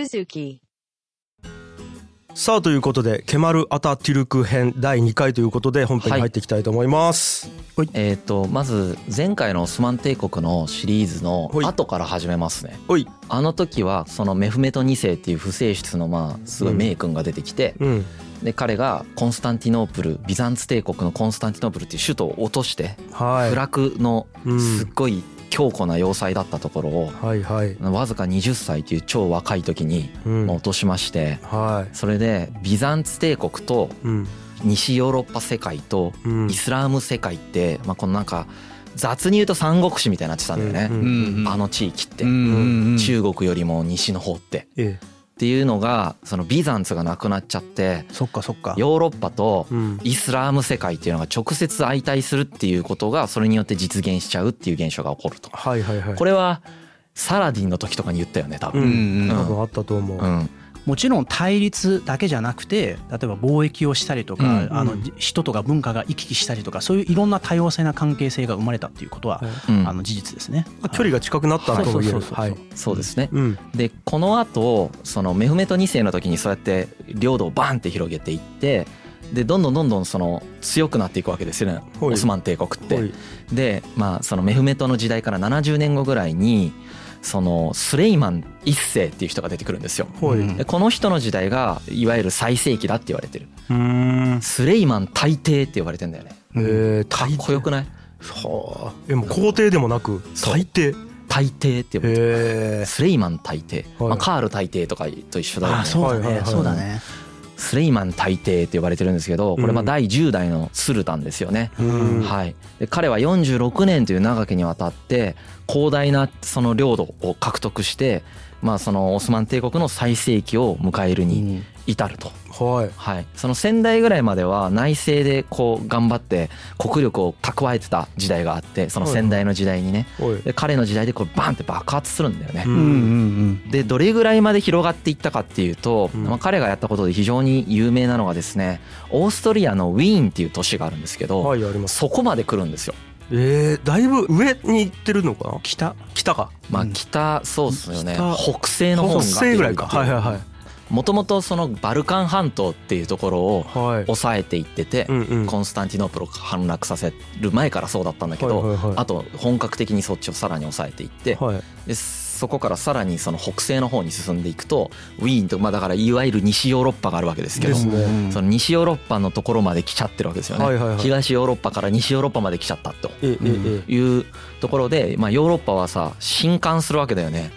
Suzuki. さあということでケマル・アタティルク編第2回ということで本編に入っていきたいと思います、えー、とまず前回のオスマン帝国のシリーズのはい。後から始めますね。おい。あの時はそのメフメト2世っていう不正室のまあすごい名君が出てきて、うん。で彼がコンスタンティノープルビザンツ帝国のコンスタンティノープルっていう首都を落としてはい。不落のうん。すっごい強固な要塞だったところをはいはい。わずか20歳という超若い時に落としましてはい。それでビザンツ帝国とうん。西ヨーロッパ世界とうん。イスラーム世界ってまあこのなんか雑に言うと三国志みたいになってたんだよね。うんあの地域って、ん中国よりも西の方って。えっていうのがそのビザンツがなくなっちゃってそっかそっか。ヨーロッパとイスラーム世界っていうのが直接相対するっていうことがそれによって実現しちゃうっていう現象が起こると。はいはいはい。これはサラディンの時とかに言ったよね多う分。ん。多分あったと思う。うんもちろん対立だけじゃなくて例えば貿易をしたりとか、うんあの人とか文化が行き来したりとかそういういろんな多様性な関係性が生まれたっていうことは、うん。あの事実ですね。まあ距離が近くなったとも言えるそうそうそうそう。はい。そうですね。うん。でこの後そのメフメト2世の時にそうやって領土をバンって広げていってでどんどんどんどんその強くなっていくわけですよね。はい。オスマン帝国って。でまあそのメフメトの時代から70年後ぐらいにそのスレイマン一世っていう人が出てくるんですよ。ほい。うんでこの人の時代がいわゆる最盛期だって言われてる。スレイマン大帝って言われてんだよね。えー。かっこよくない？はあ。えもう皇帝でもなくそう。最低大帝って呼ばれてるスレイマン大帝、はい。まあ、カール大帝とかと一緒だよね。あそうだね、そうだね。スレイマン大帝って呼ばれてるんですけどこれま第10代のスルタンですよね。うん。はい、で彼は46年という長きにわたって広大なその領土を獲得して、まあ、そのオスマン帝国の最盛期を迎えるに至ると、はい。はい、その先代ぐらいまでは内政でこう頑張って国力を蓄えてた時代があってその先代の時代にねおい。で彼の時代でこうバンって爆発するんだよね。う。うんうんうん。でどれぐらいまで広がっていったかっていうと、うん。まあ、彼がやったことで非常に有名なのがですねオーストリアのウィーンっていう都市があるんですけど、はいそこまで来るんですよ。えーだいぶ上に行ってるのか？な北。北か。まあうん。北そうっすよね。北。北西の方が北西ぐらいか。はいはいはい。もともとそのバルカン半島っていうところをはい。抑えていってて、うんうん。コンスタンティノープルを反落させる前からそうだったんだけど、はいはいはい。あと本格的にそっちをさらに抑えていって、はい。でそこからさらにその北西の方に進んでいくとウィーンとまあだからいわゆる西ヨーロッパがあるわけですけどその西ヨーロッパのところまで来ちゃってるわけですよね、東ヨーロッパから西ヨーロッパまで来ちゃったというところで、まあ、ヨーロッパはさ震撼するわけだよね。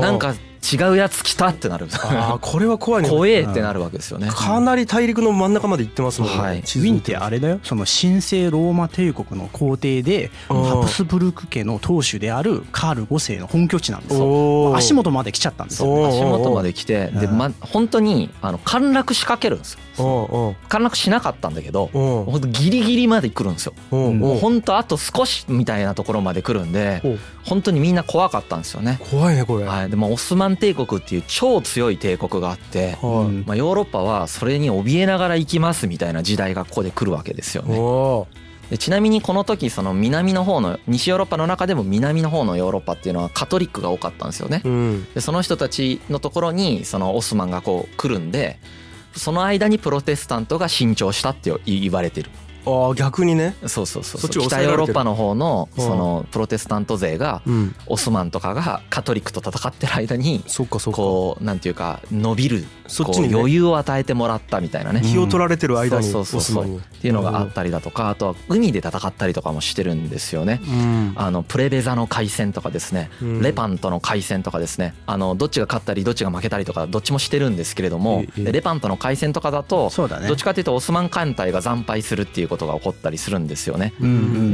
なんか違うやつ来たってなるあーこれは怖いね。怖えってなるわけですよね。かなり大陸の真ん中まで行ってますもんね、はい。ウィーンってあれだよ。その神聖ローマ帝国の皇帝でうん。ハプスブルク家の当主であるカール5世の本拠地なんですよ。足元まで来ちゃったんですよ足元まで来て。で、うんま、本当にあの陥落しかけるんですよ陥落しなかったんだけどおう。本当ギリギリまで来るんですよ。もう本当あと少しみたいなところまで来るんで本当にみんな怖かったんですよね。怖いねこれ、はい。でもオスマン帝国っていう超強い帝国があってまあ、ヨーロッパはそれに怯えながら行きますみたいな時代がここで来るわけですよね。ちなみにこの時その南の方の西ヨーロッパの中でも南の方のヨーロッパっていうのはカトリックが多かったんですよね。でその人たちのところにそのオスマンがこう来るんでその間にプロテスタントが伸長したって言われてる。ああ逆にね。そうそうそう北ヨーロッパの方のうんそのプロテスタント勢がうん。オスマンとかがカトリックと戦ってる間にそっかそっか。こうなんていうか伸びるそっちにね。余裕を与えてもらったみたいなね。気を取られてる間にオそうそうそう。っていうのがあったりだとかあとは海で戦ったりとかもしてるんですよね。うん。あのプレベザの海戦とかですね。うん。レパントの海戦とかですね。あのどっちが勝ったりどっちが負けたりとかどっちもしてるんですけれどもレパントの海戦とかだとそうだね。どっちかというとオスマン艦隊が惨敗するっていうことが起こったりするんですよね。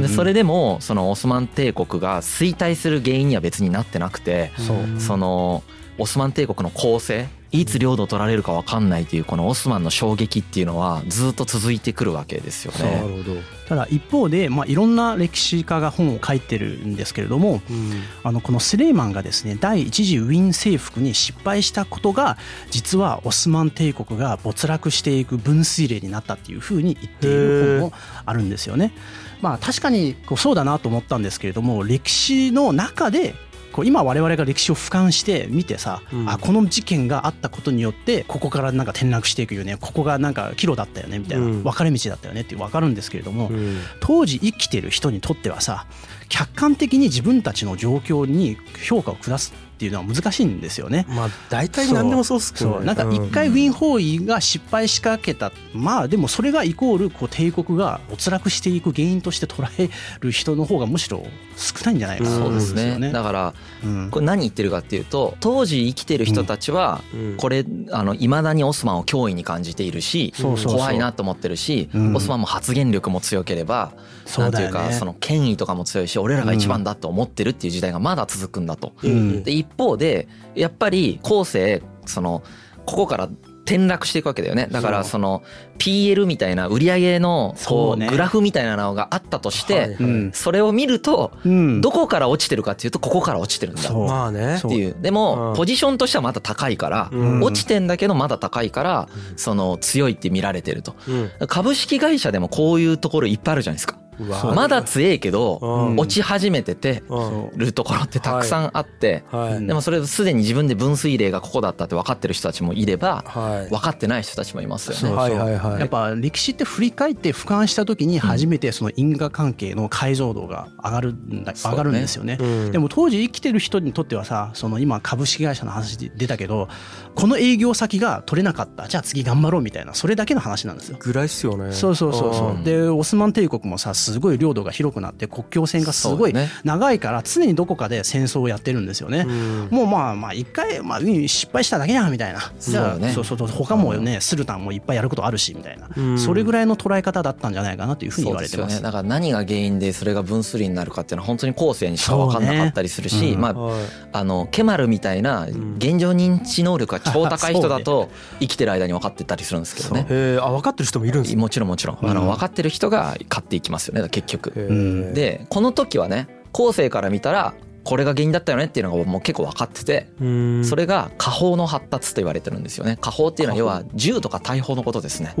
でそれでもそのオスマン帝国が衰退する原因には別になってなくてそのオスマン帝国の構成いつ領土を取られるか分かんないというこのオスマンの衝撃っていうのはずっと続いてくるわけですよなね。るほどただ一方で、まあ、いろんな歴史家が本を書いてるんですけれどもうんあのこのスレイマンがですね第一次ウィーン征服に失敗したことが実はオスマン帝国が没落していく分水嶺になったっていうふうに言っている本もあるんですよね。まあ確かにそうだなと思ったんですけれども歴史の中でこう今我々が歴史を俯瞰して見てさ、うん。あこの事件があったことによってここからなんか転落していくよね。ここがなんか岐路だったよねみたいな、うん。分かれ道だったよねって分かるんですけれども、うん。当時生きてる人にとってはさ客観的に自分たちの状況に評価を下すっていうのは難しいんですよね。まあ大体何でもそう。っすけどね。なんか一回ウィン・ホーイが失敗しかけたまあでもそれがイコールこう帝国が没落していく原因として捉える人の方がむしろ少ないんじゃないかな。とそうですね。ね。だからうん。これ何言ってるかっていうと当時生きてる人たちはうん。これあの未だにオスマンを脅威に感じているし怖いなと思ってるしうん。オスマンも発言力も強ければなんていうかその権威とかも強いし俺らが一番だと思ってるっていう時代がまだ続くんだと。うん。で一方でやっぱり後世そのここから転落していくわけだよね。だからその PL みたいな売り上げのそこうグラフみたいなのがあったとしはいてうん。それを見るとうん。どこから落ちてるかっていうとここから落ちてるんだっていう。でうん。もポジションとしてはまだ高いからうん。落ちてんだけどまだ高いからその強いって見られてると。うん。株式会社でもこういうところいっぱいあるじゃないですか。まだ強いけどうん。落ち始めててるところってたくさんあってはい。でもそれすでに自分で分水嶺がここだったって分かってる人たちもいればはい。分かってない人たちもいますよね。はい。やっぱ歴史って振り返って俯瞰した時に初めてその因果関係の解像度が上がるんだ上がるんですよね。うん。でも当時生きてる人にとってはさその今株式会社の話で出たけどこの営業先が取れなかった。じゃあ次頑張ろうみたいな。それだけの話なんですよ。ぐらいっすよね。そうそうそうそう。うん。でオスマン帝国もさすごい領土が広くなって国境線がすごい長いから常にどこかで戦争をやってるんですよね。うん。もうまあまあ一回まあうん失敗しただけやんみたいな。じゃあそうね。そうそうそう。他もねスルタンもいっぱいやることあるしみたいな。うん。それぐらいの捉え方だったんじゃないかなというふうに言われてます。すよね。だから何が原因でそれが分水嶺になるかっていうのは本当に後世にしか分かんなかったりするし、ねうん。まあはい。あのケマルみたいな現状認知能力が超高い人だと生きてる間に分かってたりするんですけどね。へえあ分かってる人もいるんですね。もちろんもちろん。あの分かってる人が勝っていきますよね結局。でこの時はね後世から見たらこれが原因だったよねっていうのがもう結構分かっててうん。それが火砲の発達と言われてるんですよね。火砲っていうのは要は銃とか大砲のことですね。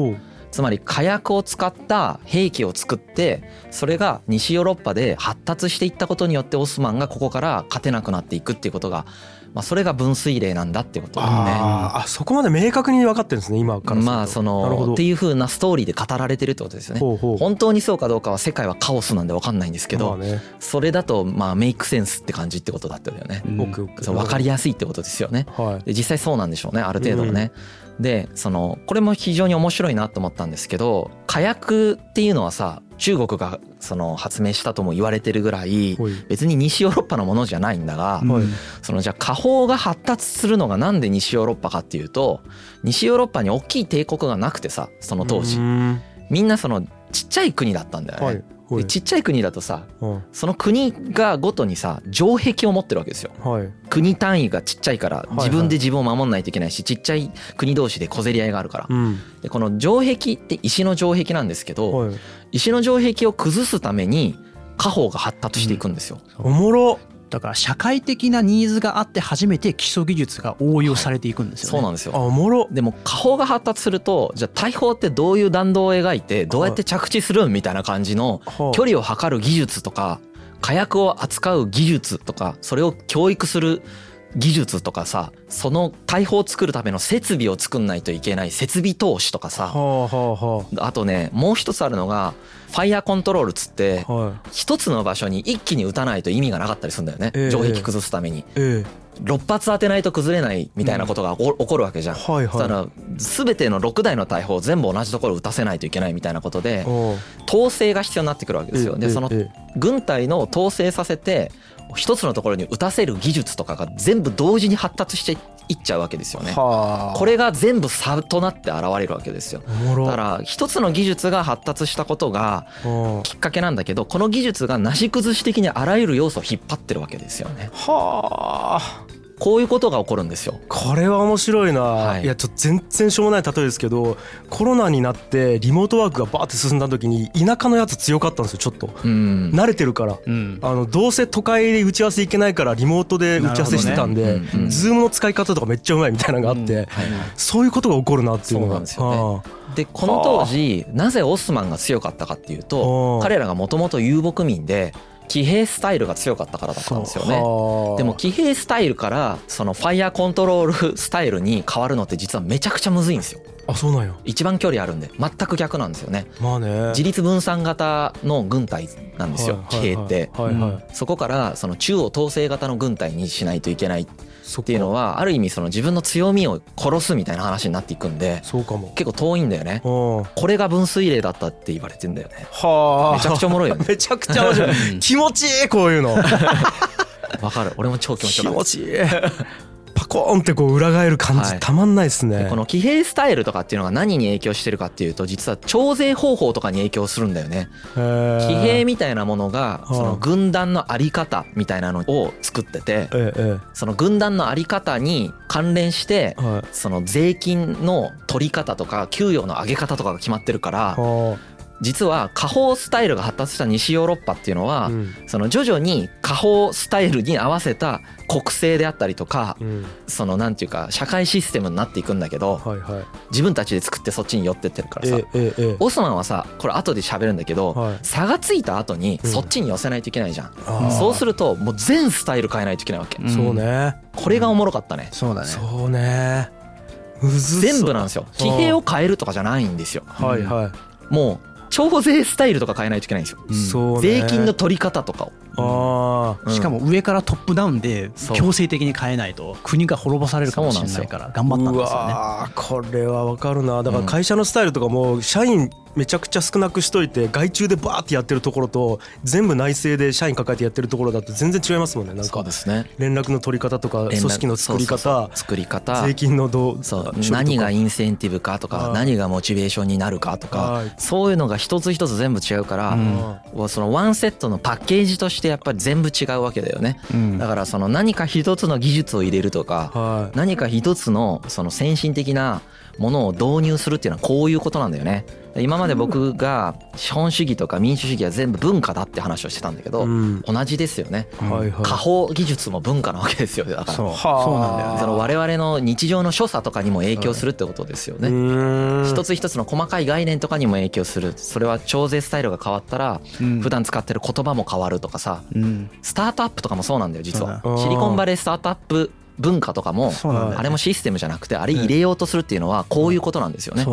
つまり火薬を使った兵器を作ってそれが西ヨーロッパで発達していったことによってオスマンがここから勝てなくなっていくっていうことが、まあ、それが分水嶺なんだってことだよね。あそこまで明確に分かってるんですね今からまあそのっていう風なストーリーで語られてるってことですよね。ほうほう本当にそうかどうかは世界はカオスなんで分かんないんですけど、まあねそれだとまあメイクセンスって感じってことだったよね。うんそう分かりやすいってことですよね。はいで実際そうなんでしょうねある程度はね。でそのこれも非常に面白いなと思ったんですけど火薬っていうのはさ中国がその発明したとも言われてるぐらい別に西ヨーロッパのものじゃないんだがそのじゃあ火砲が発達するのがなんで西ヨーロッパかっていうと西ヨーロッパに大きい帝国がなくてさその当時。うん。みんなそのちっちゃい国だったんだよはいね。でちっちゃい国だとさうん。その国がごとにさ城壁を持ってるわけですよ。はい。国単位がちっちゃいからはい。自分で自分を守んないといけないしちっちゃい国同士で小競り合いがあるから。うん。でこの城壁って石の城壁なんですけどはい石の城壁を崩すために火砲が発達していくんですよ。おもろ。だから社会的なニーズがあって初めて基礎技術が応用されていくんですよね。そうなんですよ。あおもろ。でも火砲が発達するとじゃあ大砲ってどういう弾道を描いてどうやって着地するんみたいな感じのはあ。距離を測る技術とか火薬を扱う技術とかそれを教育する技術とかさその大砲を作るための設備を作んないといけない設備投資とかさはあとねもう一つあるのがファイヤーコントロールっつって一つの場所に一気に撃たないと意味がなかったりするんだよね。ええ。城壁崩すために。え6発当てないと崩れないみたいなことが起こるわけじゃん。えはい。そしたはら全ての6台の大砲を全部同じところを撃たせないといけないみたいなことで統制が必要になってくるわけですよ。ええでそのえ。軍隊の統制させて一つのところに撃たせる技術とかが全部同時に発達していっちゃうわけですよね。はあこれが全部差となって現れるわけですよ。だから一つの技術が発達したことがうんきっかけなんだけどこの技術がなし崩し的にあらゆる要素を引っ張ってるわけですよね。はあこういうことが起こるんですよ。これは面白いな、はい。い、やちょっと全然しょうもない例えですけどコロナになってリモートワークがバーって進んだ時に田舎のやつ強かったんですよちょっと。うん。慣れてるから。うん。あのどうせ都会で打ち合わせ行けないからリモートで打ち合わせしてたんで、ねうんうん。 Zoom の使い方とかめっちゃうまいみたいなのがあって、うんはい。そういうことが起こるなっていうのが。そうなんですよでこの当時なぜオスマンが強かったかっていうはとあ彼らがもともと遊牧民で騎兵スタイルが強かったからだったんですよね。はあでも騎兵スタイルからそのファイヤーコントロールスタイルに変わるのって実はめちゃくちゃむずいんですよ。あそうなんや一番距離あるんで全く逆なんですよね。まあね自立分散型の軍隊なんですよ騎兵って。はいはいはいうんそこからその中央統制型の軍隊にしないといけないっっていうのはある意味その自分の強みを殺すみたいな話になっていくんでそうかも。結構遠いんだよね。うん。これが分水嶺だったって言われてんだよね。はあ。めちゃくちゃおもろいよね。めちゃくちゃ面白い。気持ちいいこういうの。わかる。俺も超気持ち気よかっ持ちいい。パコーンってこう裏返る感はい。じたまんないですね。た。この騎兵スタイルとかっていうのが何に影響してるかっていうと実は徴税方法とかに影響するんだよね。騎兵みたいなものがうんその軍団のあり方みたいなのを作っててええその軍団のあり方に関連してその税金の取り方とか給与の上げ方とかが決まってるからは実は下方スタイルが発達した西ヨーロッパっていうのはあうん。その徐々に下方スタイルに合わせた国政であったりとかうん。そのなんていうか社会システムになっていくんだけどはいはい。自分たちで作ってそっちに寄ってってるからさ。オスマンはさこれ後で喋るんだけどはい。差がついた後にうんそっちに寄せないといけないじゃん。そうするともう全スタイル変えないといけないわけ。うん。そうね。これがおもろかったね。そうだね。そうね。全部なんですよ。騎兵を変えるとかじゃないんですよ。はいはい。もう徴税スタイルとか変えないといけないんですよ。うん。税金の取り方とかをあうん。しかも上からトップダウンで強制的に変えないと国が滅ぼされるかもしれないから頑張ったんうですよね。わーこれはわかるな。だから会社のスタイルとかも社員めちゃくちゃ少なくしといて外注でバーってやってるところと全部内政で社員抱えてやってるところだと全然違いますもんね。なんかですね。連絡の取り方とか組織の作り方。作り方。税金のどう何がインセンティブかとかはい。何がモチベーションになるかとかはい。そういうのが一つ一つ全部違うから、うん。そのワンセットのパッケージとしてやっぱり全部違うわけだよね。うん。だからその何か一つの技術を入れるとかはい。何か一つのその先進的なものを導入するっていうのはこういうことなんだよね。今まで僕が資本主義とか民主主義は全部文化だって話をしてたんだけどうん。同じですよね。はいはい。下方技術も文化なわけですよだから。そう。はあ。そうなんだよね。その我々の日常の所作とかにも影響するってことですよね。ね一つ一つの細かい概念とかにも影響する。それは徴税スタイルが変わったらうん。普段使ってる言葉も変わるとかさ。うん。スタートアップとかもそうなんだよ実は。シリコンバレースタートアップ文化とかもあれもシステムじゃなくてあれ入れようとするっていうのはこういうことなんですよね。距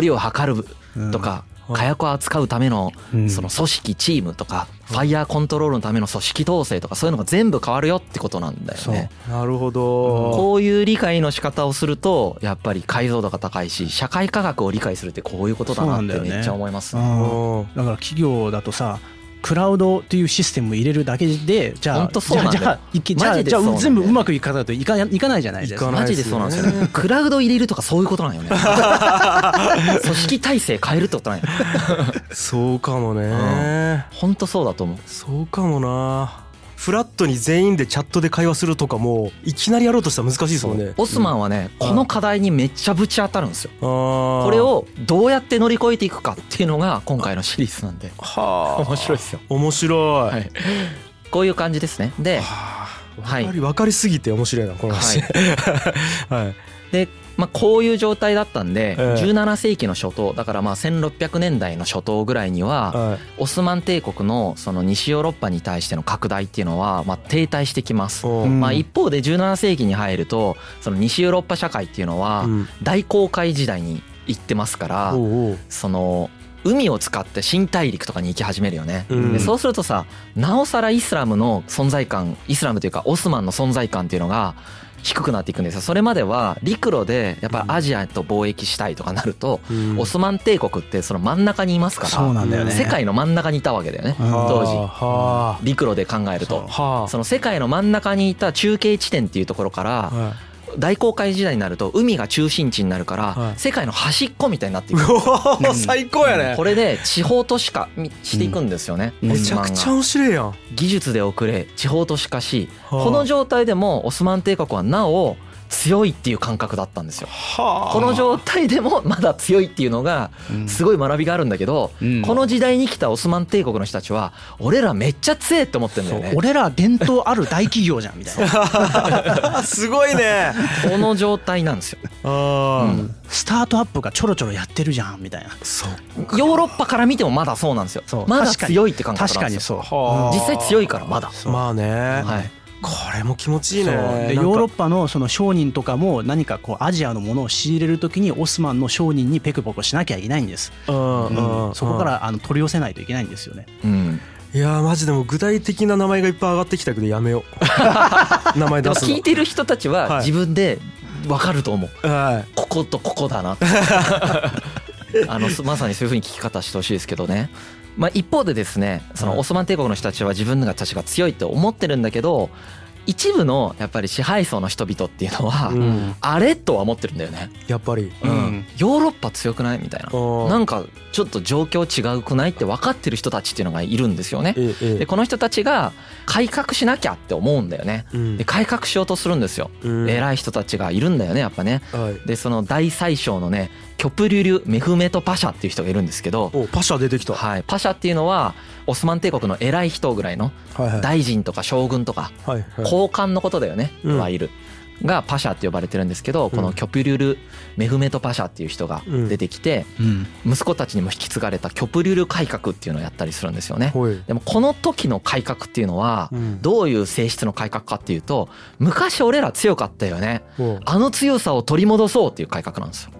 離を測るうんとかうん。火薬を扱うためのうん。その組織チームとかファイヤーコントロールのための組織統制とかそういうのが全部変わるよってことなんだよね。なるほど。こういう理解の仕方をするとやっぱり解像度が高いし社会科学を理解するってこういうことだなってめっちゃ思いますね。うん。だから企業だとさクラウドっていうシステム入れるだけでじゃほあじゃあじゃあいけじゃあ全部うまくいくかだといかいかないじゃないですかマジでそうなんですよね。クラウド入れるとかそういうことなんよね。組織体制変えるってことなんよ。そうかもね本当そうだと思う。そうかもなフラットに全員でチャットで会話するとかもいきなりやろうとしたら難しいですもんね。オスマンはね、この課題にめっちゃぶち当たるんですよ。ここれをどうやって乗り越えていくかっていうのが今回のシリーズなんで。はあ。面白いですよ。面白い、はい。こういう感じですね。で、はあ。はい。分かり分かりすぎて面白いなこの話。はい、で、まあ、こういう状態だったんで、ええ。17世紀の初頭だからまあ1600年代の初頭ぐらいにははい。オスマン帝国のその西ヨーロッパに対しての拡大っていうのはまあ停滞してきます。まあ、一方で17世紀に入るとその西ヨーロッパ社会っていうのはうん。大航海時代に行ってますからその海を使って新大陸とかに行き始めるよね。うそうするとさなおさらイスラムの存在感イスラムというかオスマンの存在感っていうのが低くなっていくんですよ。それまでは陸路でやっぱアジアと貿易したいとかなると、うん。オスマン帝国ってその真ん中にいますから世界の真ん中にいたわけだよね、うん当時。は陸路で考えると。その世界の真ん中にいた中継地点っていうところからは大航海時代になると海が中心地になるからはい。世界の端っこみたいになっていく。いう最高やね。これで地方都市化みしていくんですよね、うん。オめちゃくちゃ面白いやん。技術で遅れ地方都市化しはあこの状態でもオスマン帝国はなお強いっていう感覚だったんですよ。はこの状態でも まだ強いっていうのがすごい学びがあるんだけど、うん。この時代に来たオスマン帝国の人たちは俺らめっちゃ強えって思ってんだよね。俺ら伝統ある大企業じゃんみたいな。あ すごいね。この状態なんですよ。ああ、うん。スタートアップがちょろちょろやってるじゃんみたいな。そう。ヨーロッパから見てもまだそうなんですよ。まだ強いって感覚なんですよ。確かにそう。はあ実際強いからまだ。まあね、はい。これも気持ちいいね。でヨーロッパのその商人とかも何かこうアジアのものを仕入れるときにオスマンの商人にペクポクしなきゃいけないんです、うんそこからあの取り寄せないといけないんですよね。うん。いやーマジでもう具体的な名前がいっぱい上がってきたけどやめよう。名前出すの。聞いてる人たちははい。自分で分かると思う。はい。こことここだな。あのすまさにそういうふうに聞き方してほしいですけどね。まあ、一方でですねそのオスマン帝国の人たちは自分たちが強いって思ってるんだけど一部のやっぱり支配層の人々っていうのは、うん。あれとは思ってるんだよね、やっぱり。うん。ヨーロッパ強くないみたいな。うんなんかちょっと状況違うくないって分かってる人たちっていうのがいるんですよね。えええ。でこの人たちが改革しなきゃって思うんだよね。うん。で改革しようとするんですよ。うん。偉い人たちがいるんだよねやっぱね。はい。でその大宰相のねキョプリュリュ・メフメト・パシャっていう人がいるんですけど、おパシャ出てきた。はい、パシャっていうのはオスマン帝国の偉い人ぐらいのはいはい。大臣とか将軍とかはいはい。高官のことだよね、うん。いわゆる。がパシャって呼ばれてるんですけどこのキョプリュル・メフメト・パシャっていう人が出てきてうん。息子たちにも引き継がれたキョプリュル改革っていうのをやったりするんですよね。でもこの時の改革っていうのはうん。どういう性質の改革かっていうと昔俺ら強かったよね。おあの強さを取り戻そうっていう改革なんですよ。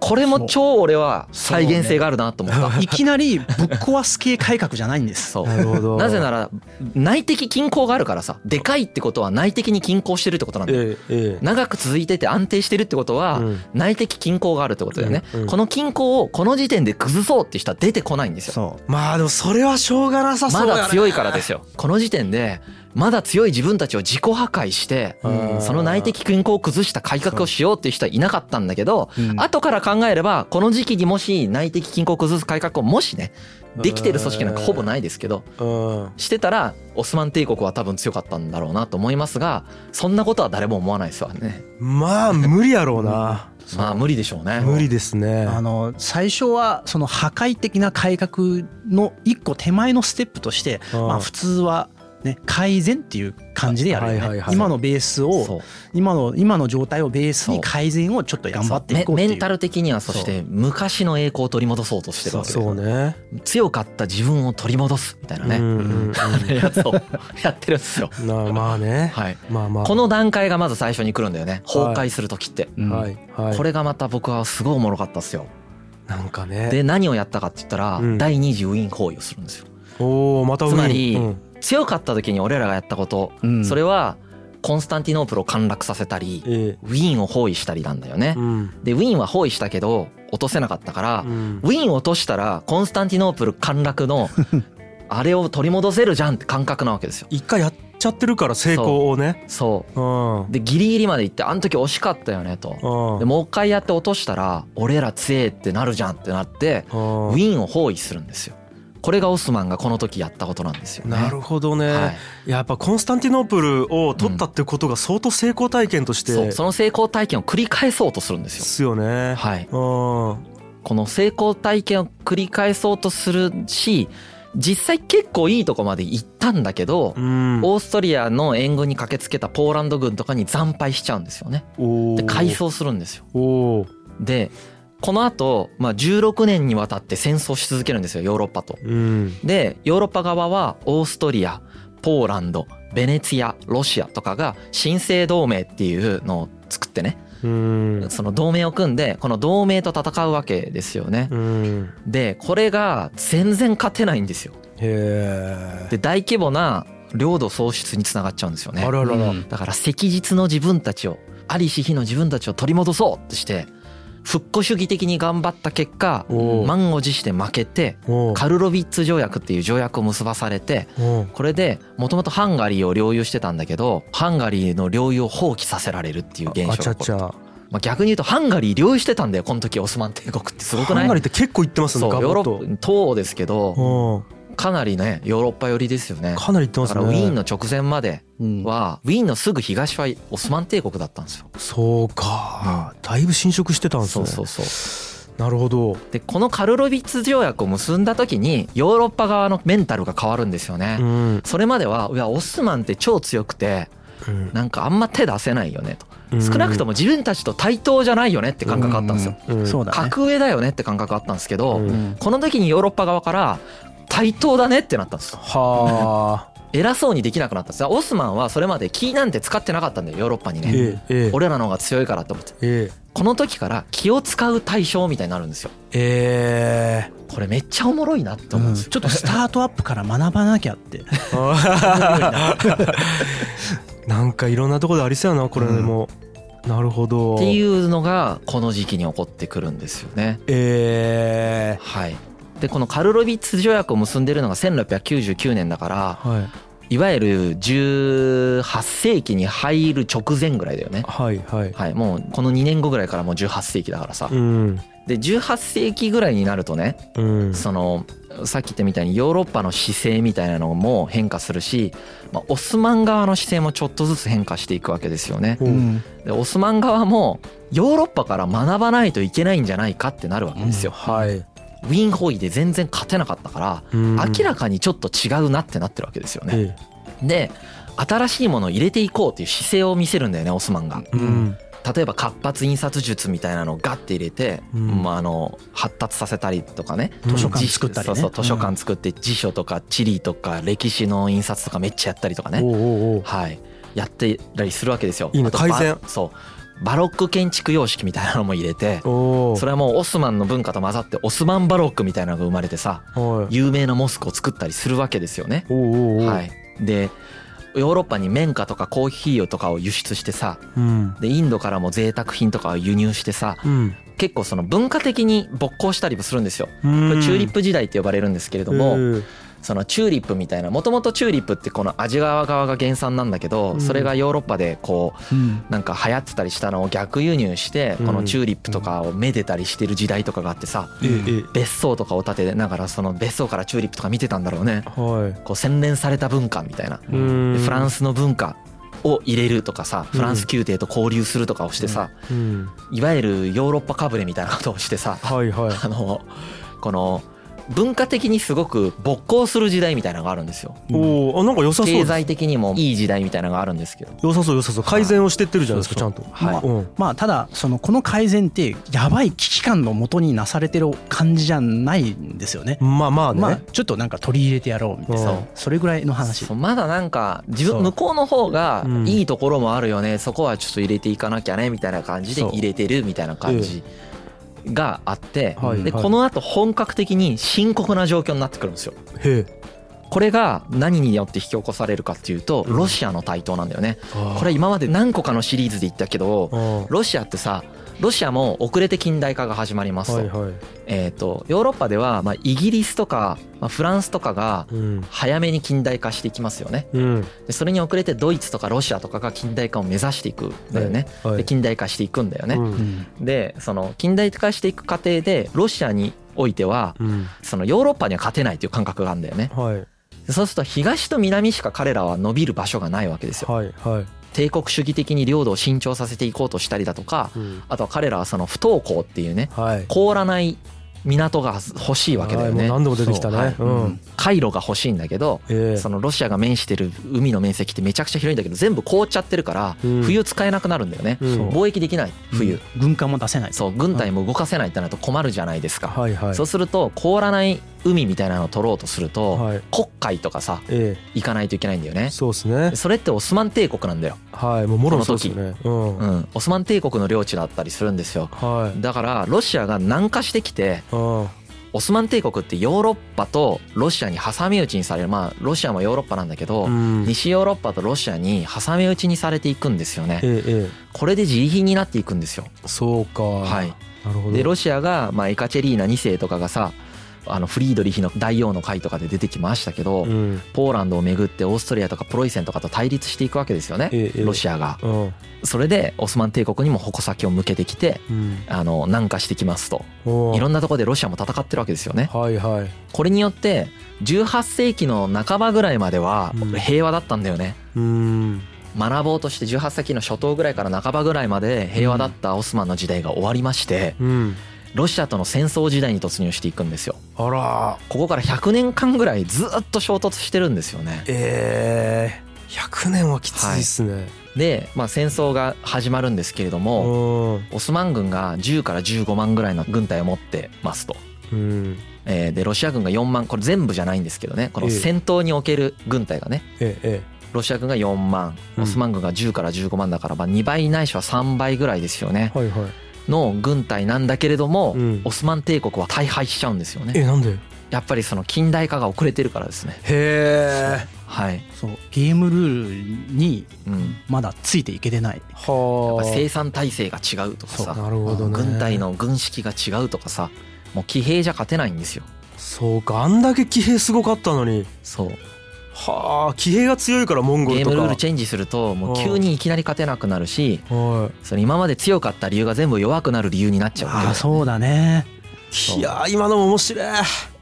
これも超俺は再現性があるなと思った。いきなりぶっ壊す系改革じゃないんです。そう。なるほど。なぜなら内的均衡があるからさでかいってことは内的に均衡してるってことなんだよ。ええええ。長く続いてて安定してるってことはうん。内的均衡があるってことだよね、うんうん。この均衡をこの時点で崩そうって人は出てこないんですよ。そまあでもそれはしょうがなさそうまだ強いからですよ。この時点でまだ強い自分たちを自己破壊してうん。その内的均衡を崩した改革をしようっていう人はいなかったんだけど後から考えればこの時期にもし内的均衡を崩す改革をもしねできてる組織なんかほぼないですけどうん。してたらオスマン帝国は多分強かったんだろうなと思いますがそんなことは誰も思わないですわね。まあ無理やろうな。まあ無理でしょうね。無理ですね。あの最初はその破壊的な改革の一個手前のステップとしてうん。まあ普通はね改善っていう感じでやるよはいはいはい。ね今のベースを今の今の状態をベースに改善をちょっと頑張っていこうっていう。メメンタル的にはそして昔の栄光を取り戻そうとしてるわけですそうね。強かった自分を取り戻すみたいなね、うんうんやつをやってるんですよ。まあね。はい、まあまあ。この段階がまず最初に来るんだよね。崩壊する時って、うんはい。はいこれがまた僕はすごいおもろかったっすよ。なんかね。で何をやったかって言ったら、うん。第二次ウィーン包囲をするんですよ。おおまたつまりうん強かった時に俺らがやったこと、うん。それはコンスタンティノープルを陥落させたりえウィーンを包囲したりなんだよね。えうん。でウィーンは包囲したけど落とせなかったから、うん。ウィーンを落としたらコンスタンティノープル陥落の あれを取り戻せるじゃんって感覚なわけですよ。一回やっちゃってるから成功をね。そう。うん。でギリギリまで行ってあの時惜しかったよねと。うん。でもう一回やって落としたら俺ら強えってなるじゃんってなってうん。ウィーンを包囲するんですよこれがオスマンがこの時やったことなんですよね。なるほどね、はい。やっぱコンスタンティノープルを取ったってことが相当成功体験として、そう。その成功体験を繰り返そうとするんですよ。ですよね。はい。うん。この成功体験を繰り返そうとするし実際結構いいとこまで行ったんだけど、うん。オーストリアの援軍に駆けつけたポーランド軍とかに惨敗しちゃうんですよね。で改装するんですよ。でこの後、まあ16年にわたって戦争し続けるんですよヨーロッパと。うんでヨーロッパ側はオーストリアポーランドベネツィアロシアとかが新生同盟っていうのを作ってねうんその同盟を組んでこの同盟と戦うわけですよね。うんでこれが全然勝てないんですよ。へで大規模な領土喪失につながっちゃうんですよね。ららら、うんだから赤日の自分たちをありし日の自分たちを取り戻そうってして復古主義的に頑張った結果満を持して負けてカルロビッツ条約っていう条約を結ばされてこれでもともとハンガリーを領有してたんだけどハンガリーの領有を放棄させられるっていう現あ象がまあ、逆に言うとハンガリー領有してたんだよこの時オスマン帝国ってすごくない？ハンガリーって結構行ってますねそうヨーロッパ東欧ですけどう。んかなりねヨーロッパ寄りですよね。かなり行ってまだかすねらウィーンの直前までうん。はウィーンのすぐ東はオスマン帝国だったんですよ。そうか。だいぶ侵食してたんですね。そうそうそう。なるほど。でこのカルロヴィッツ条約を結んだ時にヨーロッパ側のメンタルが変わるんですよね、うん。それまではいやオスマンって超強くてうん。なんかあんま手出せないよねと。少なくとも自分たちと対等じゃないよねって感覚あったんですよ。格上だよねって感覚あったんですけど、うんうん。この時にヨーロッパ側から対等だねってなったんですよ。はあ。偉そうにできなくなったんですよ。オスマンはそれまで気なんて使ってなかったんだよヨーロッパにね、ええええ。俺らの方が強いからって思って。えこの時から気を使う対象みたいになるんですよ。ええ。これめっちゃおもろいなって思うんですよ、ちょっとスタートアップから学ばなきゃって。え なんかいろんなところでありそうやなこれも。なるほど。っていうのがこの時期に起こってくるんですよね。ええ。はいでこのカルロヴィッツ条約を結んでるのが1699年だからはい。いわゆる18世紀に入る直前ぐらいだよね。はいはい。はいもうこの2年後ぐらいからもう18世紀だからさ。うん。で18世紀ぐらいになるとねうん。そのさっき言ったみたいにヨーロッパの姿勢みたいなのも変化するし、まあ、オスマン側の姿勢もちょっとずつ変化していくわけですよね。ううん。んでオスマン側もヨーロッパから学ばないといけないんじゃないかってなるわけですよ。はいウィーンホイで全然勝てなかったからうん。明らかにちょっと違うなってなってるわけですよね。えで新しいものを入れていこうっていう姿勢を見せるんだよねオスマンが。例えば活発印刷術みたいなのをガッて入れて、うん。まあ、あの発達させたりとかね。図書館作ったりね。そうそう図書館作って辞書とか地理とか歴史の印刷とかめっちゃやったりとかね、はい、やってたりするわけですよ。いい改善。そうバロック建築様式みたいなのも入れておそれはもうオスマンの文化と混ざってオスマンバロックみたいなのが生まれてさはい。有名なモスクを作ったりするわけですよね。はい、でヨーロッパに綿花とかコーヒーとかを輸出してさうん。でインドからも贅沢品とかを輸入してさうん。結構その文化的に勃興したりもするんですよ。ここれチューリップ時代って呼ばれるんですけれども、えそのチューリップみたいなもともとチューリップってこのアジア側が原産なんだけどうん。それがヨーロッパでこううん。なんか流行ってたりしたのを逆輸入してうん。このチューリップとかをめでたりしてる時代とかがあってさ別荘とかを建てながらその別荘からチューリップとか見てたんだろうね。はい。こう洗練された文化みたいな。フランスの文化を入れるとかさうん。フランス宮廷と交流するとかをしてさうん。いわゆるヨーロッパかぶれみたいなことをしてさあのこの文化的にすごく勃興する時代みたいなのがあるんですよ。おおあなんか良さそう経済的にもいい時代みたいなのがあるんですけど。良さそう良さそう。改善をしてってるじゃないですかちゃんと。はい。うん。まあただそのこの改善ってやばい危機感のもとになされてる感じじゃないんですよね。まあまあね、まあちょっとなんか取り入れてやろうみたいそうなそれぐらいの話。まだなんか自分向こうの方がうん。いいところもあるよね、そこはちょっと入れていかなきゃねみたいな感じで入れてるみたいな感じがあって、ではい。はい。このあと本格的に深刻な状況になってくるんですよ。これが何によって引き起こされるかっていうとロシアの台頭なんだよね。これ今まで何個かのシリーズで言ったけどあロシアってさロシアも遅れて近代化が始まりますと,、はいはいえー、とヨーロッパではまあイギリスとかまあフランスとかがうん早めに近代化していきますよね。うんでそれに遅れてドイツとかロシアとかが近代化を目指していくんだよね。はいで近代化していくんだよね。ううんんでその近代化していく過程でロシアにおいてはうんそのヨーロッパには勝てないという感覚があるんだよね。はいでそうすると東と南しか彼らは伸びる場所がないわけですよ。はいはい帝国主義的に領土を伸長させていこうとしたりだとかうん。あとは彼らはその不登校っていうねはい。凍らない港が欲しいわけだよね。何度も出てきたね。そう。うん。うん。回路が欲しいんだけどええ。そのロシアが面してる海の面積ってめちゃくちゃ広いんだけど全部凍っちゃってるからうん。冬使えなくなるんだよね、うん。貿易できない冬、軍艦も出せない。そう軍隊も動かせないってなると困るじゃないですか、はいはい。そうすると凍らない海みたいなのを取ろうとすると、はい。黒海とかさえ行かないといけないんだよえね。そうですね。それってオスマン帝国なんだよ、はいもうもろそうですよねうん。うん、オスマン帝国の領地だったりするんですよ。はい。だからロシアが南下してきてうん。オスマン帝国ってヨーロッパとロシアに挟み撃ちにされる。まあロシアもヨーロッパなんだけど、うん。西ヨーロッパとロシアに挟み撃ちにされていくんですよね。えええこれで自費になっていくんですよ。えそうか。はい。なるほど。でロシアがまあエカチェリーナ2世とかがさあのフリードリヒの大王の会とかで出てきましたけど、うん。ポーランドをめぐってオーストリアとかプロイセンとかと対立していくわけですよね、ええロシアが。うん。それでオスマン帝国にも矛先を向けてきてうん。あの南下してきますと。いろんなところでロシアも戦ってるわけですよね。はいはい。これによって18世紀の半ばぐらいまではうん。平和だったんだよね。うん。学ぼうとして18世紀の初頭ぐらいから半ばぐらいまで平和だったオスマンの時代が終わりましてうんロシアとの戦争時代に突入していくんですよ。あら。ここから100年間ぐらいずっと衝突してるんですよね。ええ100年はきついっすね。で、まあ、戦争が始まるんですけれどもうん。オスマン軍が10から15万ぐらいの軍隊を持ってますと。うん。えーでロシア軍が4万これ全部じゃないんですけどね。このええ戦闘における軍隊がね。ええロシア軍が4万うん。オスマン軍が10から15万だからまあ2倍ないしは3倍ぐらいですよね。えはいはいの軍隊なんだけれどもうん。オスマン帝国は大敗しちゃうんですよね。えなんで？やっぱりその近代化が遅れてるからですね。へえはい、そうゲームルールにうん、まだついていけてない。はあ。生産体制が違うとかさ。なるほどね。軍隊の軍式が違うとかさ。もう騎兵じゃ勝てないんですよ。そうかあんだけ騎兵すごかったのに。そうはあ騎兵が強いからモンゴルとか。ゲームルールチェンジするともう急にいきなり勝てなくなるしはそれ今まで強かった理由が全部弱くなる理由になっちゃう。わけですああそうだね。いいやー今のも面白い。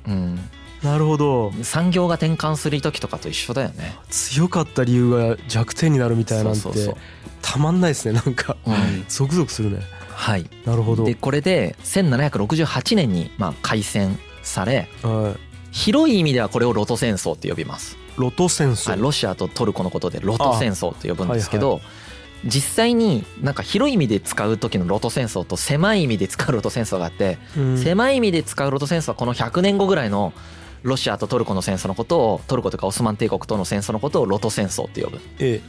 うん、なるほど。産業が転換する時とかと一緒だよね。強かった理由が弱点になるみたいなんてそうそうそう。たまんないですねなんか。うん。ゾクゾクするね。はい、なるほど。でこれで1768年にまあ開戦されはい広い意味ではこれをロト戦争って呼びます、ロト戦はい争ロシアとトルコのことでロト戦争って呼ぶんですけど、実際になんか広い意味で使う時のロト戦争と狭い意味で使うロト戦争があって、うん。狭い意味で使うロト戦争はこの100年後ぐらいのロシアとトルコの戦争のことをトルコとかオスマン帝国との戦争のことをロト戦争って呼ぶ。え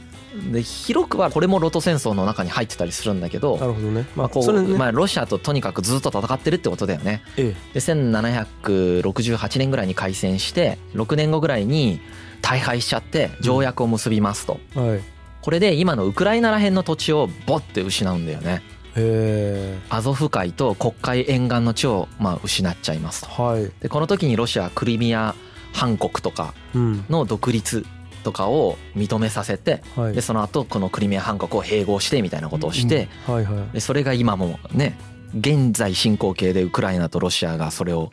で広くはこれもロト戦争の中に入ってたりするんだけどえなるほどね。ままあこうれね。まあロシアととにかくずっと戦ってるってことだよね。えで1768年ぐらいに開戦して6年後ぐらいに大敗しちゃって条約を結びますと。えはい。これで今のウクライナら辺の土地をボッて失うんだよね。えアゾフ海と黒海沿岸の地をまあ失っちゃいますと。えはい。でこの時にロシアはクリミア半国とかうん。の独立とかを認めさせてはい。でその後このクリミア半国を併合してみたいなことをしてでそれが今もね現在進行形でウクライナとロシアがそれを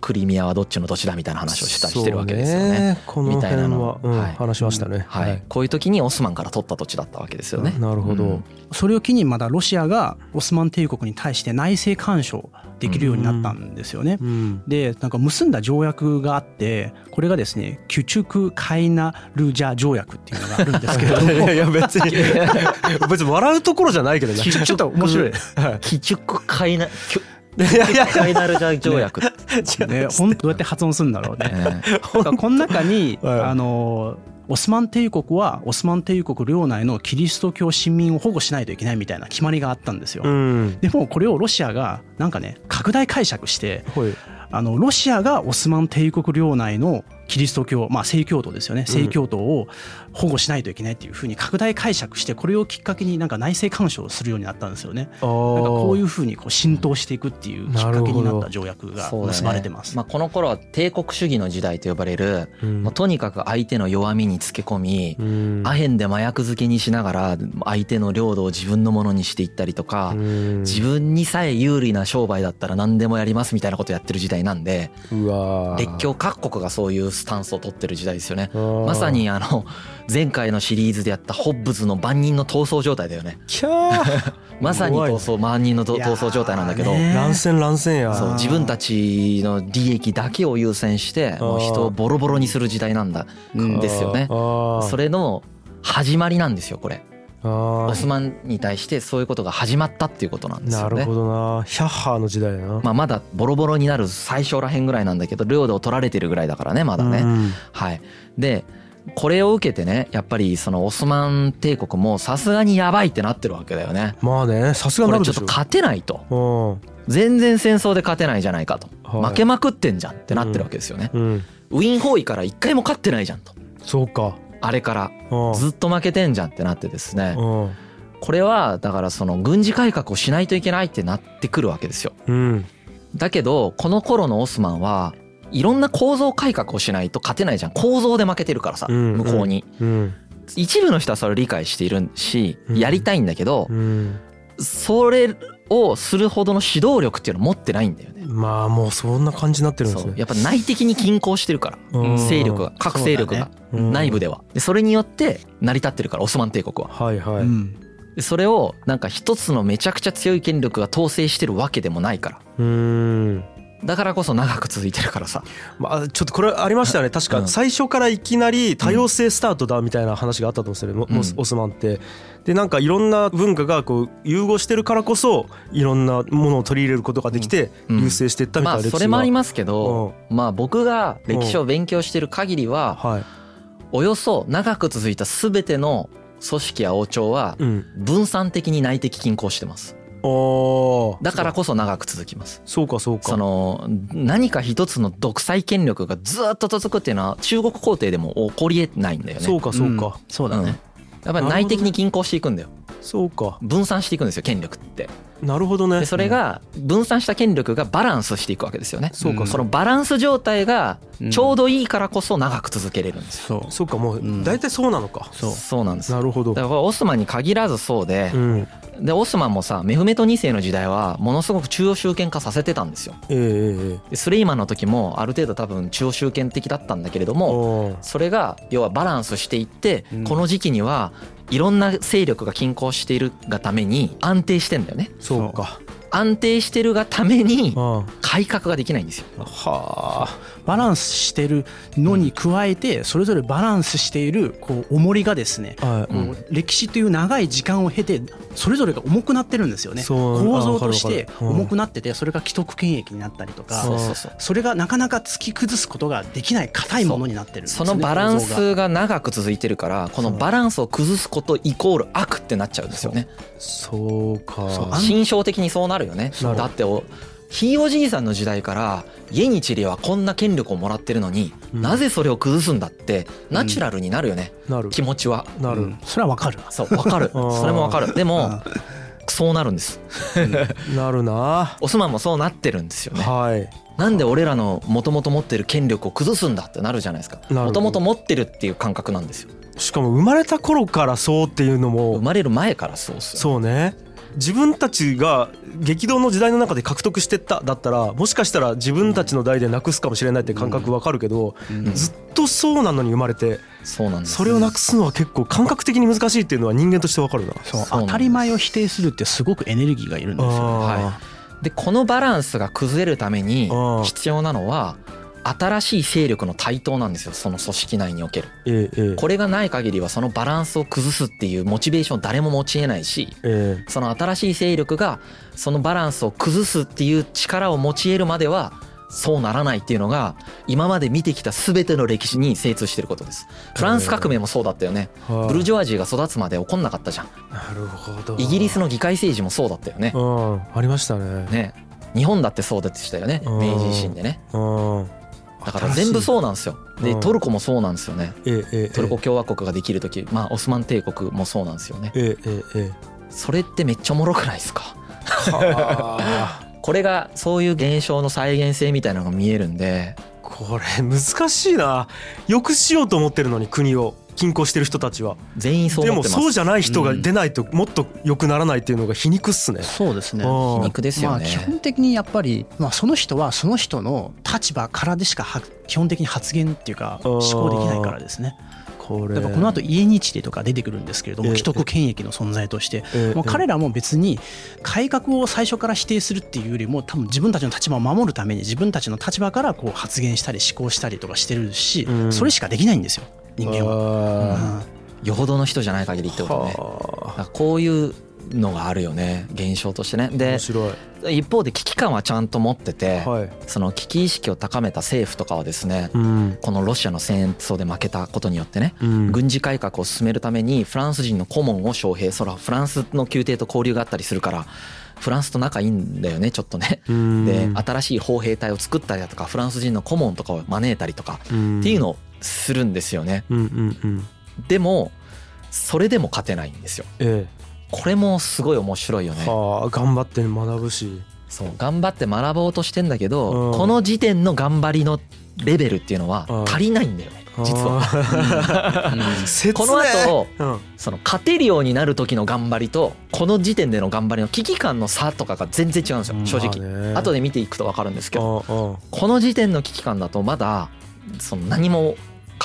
クリミアはどっちの土地だみたいな話をしたりしてるわけですよね。このみたいなの。辺はうんはい。話しましたね。はい、こういう時にオスマンから取った土地だったわけですよね。なるほど。うん。それを機にまだロシアがオスマン帝国に対して内政干渉できるようになったんですよね。うん。でなんか結んだ条約があってこれがですねキュチュク・カイナルジャ条約っていうのがあるんですけれども。いや別に 別に笑うところじゃないけどね。ちょっと面白い。はキチュクカイナキュいいやいや。カイナルジャ条約、ね、本当どうやって発音するんだろうね。この中に、はい。あのオスマン帝国はオスマン帝国領内のキリスト教市民を保護しないといけないみたいな決まりがあったんですよ。うん。でもこれをロシアがなんかね拡大解釈してはい。あのロシアがオスマン帝国領内のキリスト教まあ正教徒ですよね。正教徒を保護しないといけないっていうふうに拡大解釈してこれをきっかけになんか内政干渉をするようになったんですよね。あなんかこういううふうにこう浸透していくっていうきっかけになった条約が結ばれてます。まあ、この頃は帝国主義の時代と呼ばれる、ん。もうとにかく相手の弱みにつけ込み、うん。アヘンで麻薬漬けにしながら相手の領土を自分のものにしていったりとか、うん。自分にさえ有利な商売だったら何でもやりますみたいなことやってる時代なんでうわー列強各国がそういうスタンスを取ってる時代ですよね。まさにあの前回のシリーズでやったホッブズの万人の闘争状態だよね。キャー。まさに闘怖争万人の闘争状態なんだけど。乱戦乱戦や。そう自分たちの利益だけを優先してもう人をボロボロにする時代なんだうんですよね。それの始まりなんですよこれオスマンに対してそういうことが始まったっていうことなんですよね。なるほどな。ヒャッハーの時代やな。まあ、まだボロボロになる最初らへんぐらいなんだけど領土を取られてるぐらいだからねまだね。うん。はい、でこれを受けてねやっぱりそのオスマン帝国もさすがにやばいってなってるわけだよね。まあねさすがこになるでしょ。れちょっと勝てないと。うん。全然戦争で勝てないじゃないかと、はい。負けまくってんじゃんってなってるわけですよね。うん。ウィーン包囲から一回も勝ってないじゃんと。そうかあれからうん。ずっと負けてんじゃんってなってですね。うん。これはだからその軍事改革をしないといけないってなってくるわけですよ。うん。だけどこの頃のオスマンはいろんな構造改革をしないと勝てないじゃん。構造で負けてるからさうん向こうに。うん。一部の人はそれを理解しているしうん。やりたいんだけどうん。それをするほどの指導力っていうのを持ってないんだよね。まあもうそんな感じになってるんですね。そう。やっぱ内的に均衡してるからうん。勢力が各勢力が。うん。内部では。でそれによって成り立ってるからオスマン帝国は。はいはい、うん。でそれをなんか一つのめちゃくちゃ強い権力が統制してるわけでもないから。うーんだからこそ長く続いてるからさ。まあちょっとこれありましたよね。確かうん。最初からいきなり多様性スタートだみたいな話があったと思うんですよね、オスマンって。でなんかいろんな文化がこう融合してるからこそいろんなものを取り入れることができてうん。優勢していったみたいな歴史が、まあそれもありますけどまあ僕が歴史を勉強してる限りははい、およそ長く続いた全ての組織や王朝はうん、分散的に内的均衡してますだからこそ長く続きます。そうかそうか。その何か一つの独裁権力がずっと続くっていうのは中国皇帝でも起こりえないんだよね。そうかそうか、ん。そうだね。やっぱり内的に均衡していくんだよ。そうか。分散していくんですよ権力ってなるほどね。でそれが分散した権力がバランスしていくわけですよね。そうか、うん。そのバランス状態がうん。ちょうどいいからこそ長く続けれるんですよ。そう。そうかもううん。大体そうなのか、そう。そうなんですなるほど。だからオスマンに限らずそうでうん。でオスマンもさメフメト2世の時代はものすごく中央集権化させてたんですよ。ええスレイマンの時もある程度多分中央集権的だったんだけれどえもそれが要はバランスしていってうん。この時期にはいろんな勢力が均衡しているがために安定してんだよね。そうか。安定してるがためにあ改革ができないんですよ。あはあバランスしてるのに加えてそれぞれバランスしているこう重りがですねはい。うん。こう歴史という長い時間を経てそれぞれが重くなってるんですよね。構造として重くなっててそれが既得権益になったりとかそれがなかなか突き崩すことができない硬いものになってるんですねそのバランスが長く続いてるからこのバランスを崩すことイコール悪ってなっちゃうんですよね。そう。か心象的にそうなるよね。だっておひいおじいさんの時代から家にチリはこんな権力をもらってるのに、うん。なぜそれを崩すんだってナチュラルになるよね、なる。気持ちは。なる、うん。それはわかる。そうわかる。それもわかる。でもそうなるんです。なるな。オスマンもそうなってるんですよね。はい。なんで俺らのもともと持ってる権力を崩すんだってなるじゃないですか。なる。もともと持ってるっていう感覚なんですよ。しかも生まれた頃からそうっていうの生もまれる前からそうっすよそうね自分たちが激動の時代の中で獲得してっただったらもしかしたら自分たちの代でなくすかもしれないって感覚わかるけど、うん。ずっとそうなのに生まれてそうなんです。それをなくすのは結構感覚的に難しいっていうのは人間としてわかるな。そう。当たり前を否定するってすごくエネルギーがいるんですよあでこのバランスが崩れるためにうん必要なのは新しい勢力の台頭なんですよその組織内における。ーええええ。これがない限りはそのバランスを崩すっていうモチベーションを誰も持ち得ないしえその新しい勢力がそのバランスを崩すっていう力を持ち得るまではそうならないっていうのが今まで見てきた全ての歴史に精通してることです。フランス革命もそうだったよね。えはい。ブルジョワジーが育つまで起こんなかったじゃん。なるほど。イギリスの議会政治もそうだったよね。うん。ありましたね。ね。日本だってそうでしたよね。うん明治維新でね。うんだから全部そうなんですよ。でうん。トルコもそうなんですよね。トルコ共和国ができる時まあオスマン帝国もそうなんですよね。それってめっちゃおもろくないですか？これがそういう現象の再現性みたいなのが見えるんで。これ難しいな。よくしようと思ってるのに国を均衡してる人たちは。全員そうでも思ってます。そうじゃない人が出ないともっと良くならないっていうのが皮肉っすね。そうですね。うん皮肉ですよまあ、ね、基本的にやっぱり、まあ、その人はその人の立場からでしかは基本的に発言っていうか思考できないからですね。これ。だからこの後家日でとか出てくるんですけれどもえ。え既得権益の存在として。ええ。もう彼らも別に改革を最初から否定するっていうよりも多分自分たちの立場を守るために自分たちの立場からこう発言したり思考したりとかしてるしうん。それしかできないんですよ人間は。はうん。よほどの人じゃない限りってことね。こういうのがあるよね。現象としてね。で白い。一方で危機感はちゃんと持っててはい。その危機意識を高めた政府とかはですねうん。このロシアの戦争で負けたことによってねうん。軍事改革を進めるためにフランス人の顧問を招聘そらフランスの宮廷と交流があったりするからフランスと仲いいんだよねちょっとね。うんで新しい砲兵隊を作ったりだとかフランス人の顧問とかを招いたりとかうんっていうのをするんですよね。でもそれでも勝てないんですよ。えこれもすごい面白いよえね。はあ頑張って学ぶしそう頑張って学ぼうとしてんだけど、うんこの時点の頑張りのレベルっていうのはうん足りないんだよね実は。は切この後うん。その勝てるようになる時の頑張りとこの時点での頑張りの危機感の差とかが全然違うんですようん。正直。直後で見ていくと分かるんですけど。うんうん。この時点の危機感だとまだその何も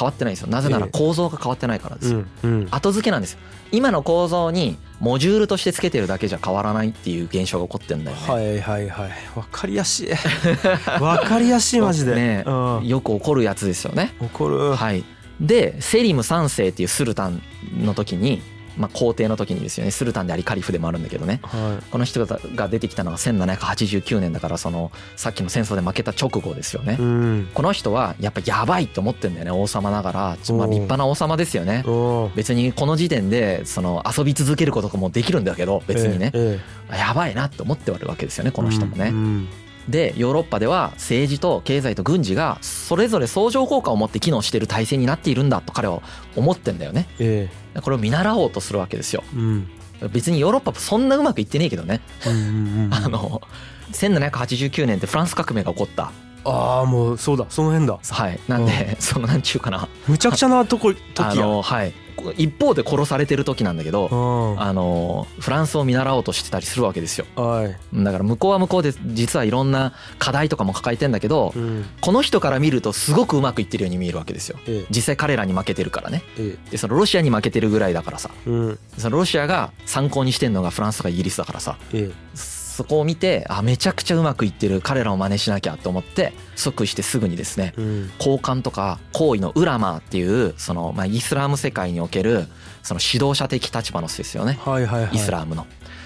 変わってないんですよ。なぜならええ。構造が変わってないからです。よ。うんうん。後付けなんですよ。今の構造にモジュールとしてつけてるだけじゃ変わらないっていう現象が起こってんだよね。はいはいはい。わかりやすい。わかりやすいマジで。ね。うん。よく起こるやつですよね。怒る。はい、でセリム3世っていうスルタンの時に、まあ、皇帝の時にですよねスルタンでありカリフでもあるんだけどね。はこの人が出てきたのが1789年だからそのさっきの戦争で負けた直後ですよね。い。うん。この人はやっぱやばいと思ってんだよね王様ながら、まあ、立派な王様ですよね。別にこの時点でその遊び続けることもできるんだけど別にね、えやばいなって思ってるわけですよねえこの人もね。うんでヨーロッパでは政治と経済と軍事がそれぞれ相乗効果を持って機能している体制になっているんだと彼は思ってんだよね。えこれを見習おうとするわけですよ。えうん別にヨーロッパそんなうまくいってねえけどね。うんうんうん あの1789年ってフランス革命が起こった。ああもうそうだその辺だはい。なんで、そのなんちゅうかな。むちゃくちゃなとこあ時やのはい。一方で殺されてる時なんだけど、うんあのフランスを見習おうとしてたりするわけですよ。はいだから向こうは向こうで実はいろんな課題とかも抱えてんだけど、うんこの人から見るとすごくうまくいってるように見えるわけですよ。ええ実際彼らに負けてるからね。えでそのロシアに負けてるぐらいだからさ。そのロシアが参考にしてんのがフランスとかイギリスだからさ。えそこを見てあめちゃくちゃうまくいってる彼らを真似しなきゃと思って即位してすぐにですねえうん。高官とか皇位のウラマーっていうそのまあイスラム世界におけるその指導者的立場の人ですよね。はいはいはい。イスラムの。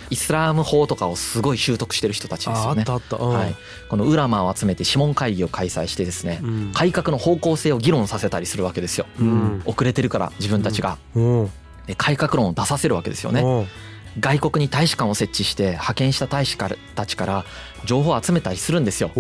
イスラム法とかをすごい習得してる人たちですよね。ああったあった。うん。はい。このウラマーを集めて諮問会議を開催してですねうん。改革の方向性を議論させたりするわけですよ。うん。遅れてるから自分たちが。うん。で改革論を出させるわけですよね。うん外国に大使館を設置して派遣した大使からたちから情報を集めたりするんですよ。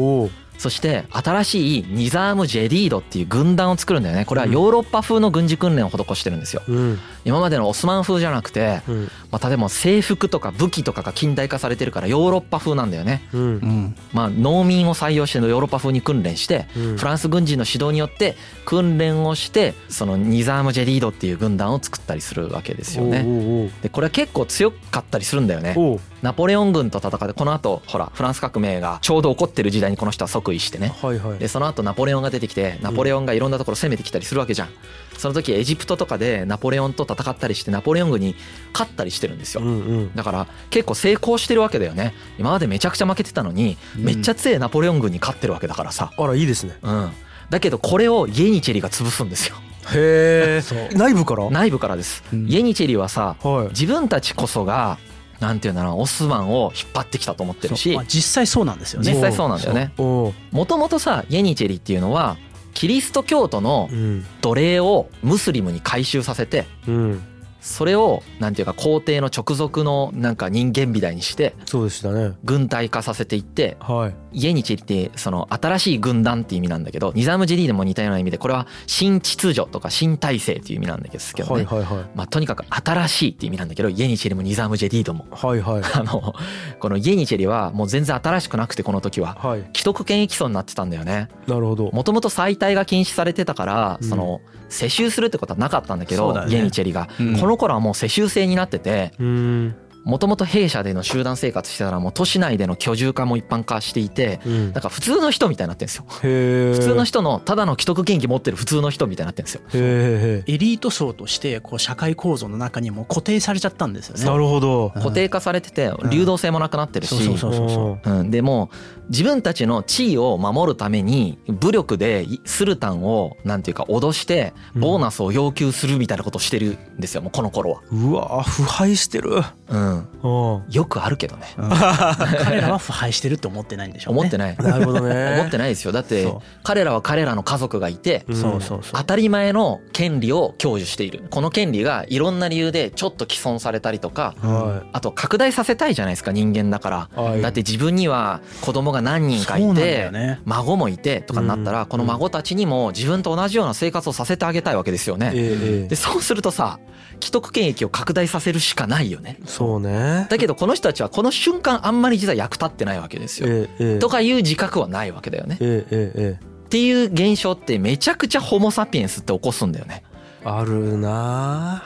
そして新しいニザーム・ジェディードっていう軍団を作るんだよね。これはヨーロッパ風の軍事訓練を施してるんですよ。うん。今までのオスマン風じゃなくて、うん。まあ、例えば制服とか武器とかが近代化されてるからヨーロッパ風なんだよね。うん。うん。まあ農民を採用してのヨーロッパ風に訓練してうん。フランス軍人の指導によって訓練をしてそのニザーム・ジェディードっていう軍団を作ったりするわけですよね。でこれは結構強かったりするんだよね。ナポレオン軍と戦ってこの後ほらフランス革命がちょうど起こってる時代にこの人は即位してね。はいはい。でその後ナポレオンが出てきてナポレオンがいろんなところ攻めてきたりするわけじゃん。その時エジプトとかでナポレオンと戦ったりしてナポレオン軍に勝ったりしてるんですよ。うんうん。だから結構成功してるわけだよね。今までめちゃくちゃ負けてたのにうんめっちゃ強いナポレオン軍に勝ってるわけだからさ。あらいいですね。うん。だけどこれをイエニチェリが潰すんですよ。へえ内部から？内部からです。うん。イエニチェリはさはい。自分たちこそがなんていうんだろうオスマンを引っ張ってきたと思ってるし。まあ実際そうなんですよね。実際そうなんだよね。もともとさイエニチェリっていうのはキリスト教徒のうん。奴隷をムスリムに回収させてうん。それをなんていうか皇帝の直属のなんか人間みたいにしてそうでしたね。軍隊化させていってはいイエニチェリってその新しい軍団っていう意味なんだけどニザム・ジェディでも似たような意味でこれは新秩序とか新体制っていう意味なんですけどね、はいはいはい。まあ、とにかく新しいっていう意味なんだけどイエニチェリもニザム・ジェディードも。はいはい。あのこのイエニチェリはもう全然新しくなくてこの時は。はい。既得権益層になってたんだよね。なるほど。もともと再退が禁止されてたからうん。その世襲するってことはなかったんだけどそうだね。イエニチェリが。うん。この頃はもう世襲制になっててうんもともと弊社での集団生活してたらもう都市内での居住化も一般化していてうん。だから普通の人みたいになってるんですよ。へえ普通の人のただの既得権益持ってる普通の人みたいになってるんですよ。へえエリート層としてこう社会構造の中にもう固定されちゃったんですよね。なるほど。うん。固定化されてて流動性もなくなってるしそうそうそうそう。うん、でも自分たちの地位を守るために武力でスルタンをなんていうか脅してボーナスを要求するみたいなことをしてるんですよもうこの頃は。うわ腐敗してる。うん、うん。よくあるけどね。うん。彼らは腐敗してるって思ってないんでしょうね。思ってない。なるほどね。思ってないですよ。だってそう。彼らは彼らの家族がいてうん。そうそうそう。当たり前の権利を享受している。この権利がいろんな理由でちょっと毀損されたりとかはあと拡大させたいじゃないですか人間だから。いはい。だって自分には子供が何人かそうなんだいてよね。孫もいてとかになったうん。らこの孫たちにも自分と同じような生活をさせてあげたいわけですよね。えええでそうするとさ既得権益を拡大させるしかないよね。そうそうねだけどこの人たちはこの瞬間あんまり実は役立ってないわけですよ。とかいう自覚はないわけだよね。っていう現象ってめちゃくちゃホモ・サピエンスって起こすんだよね。えあるな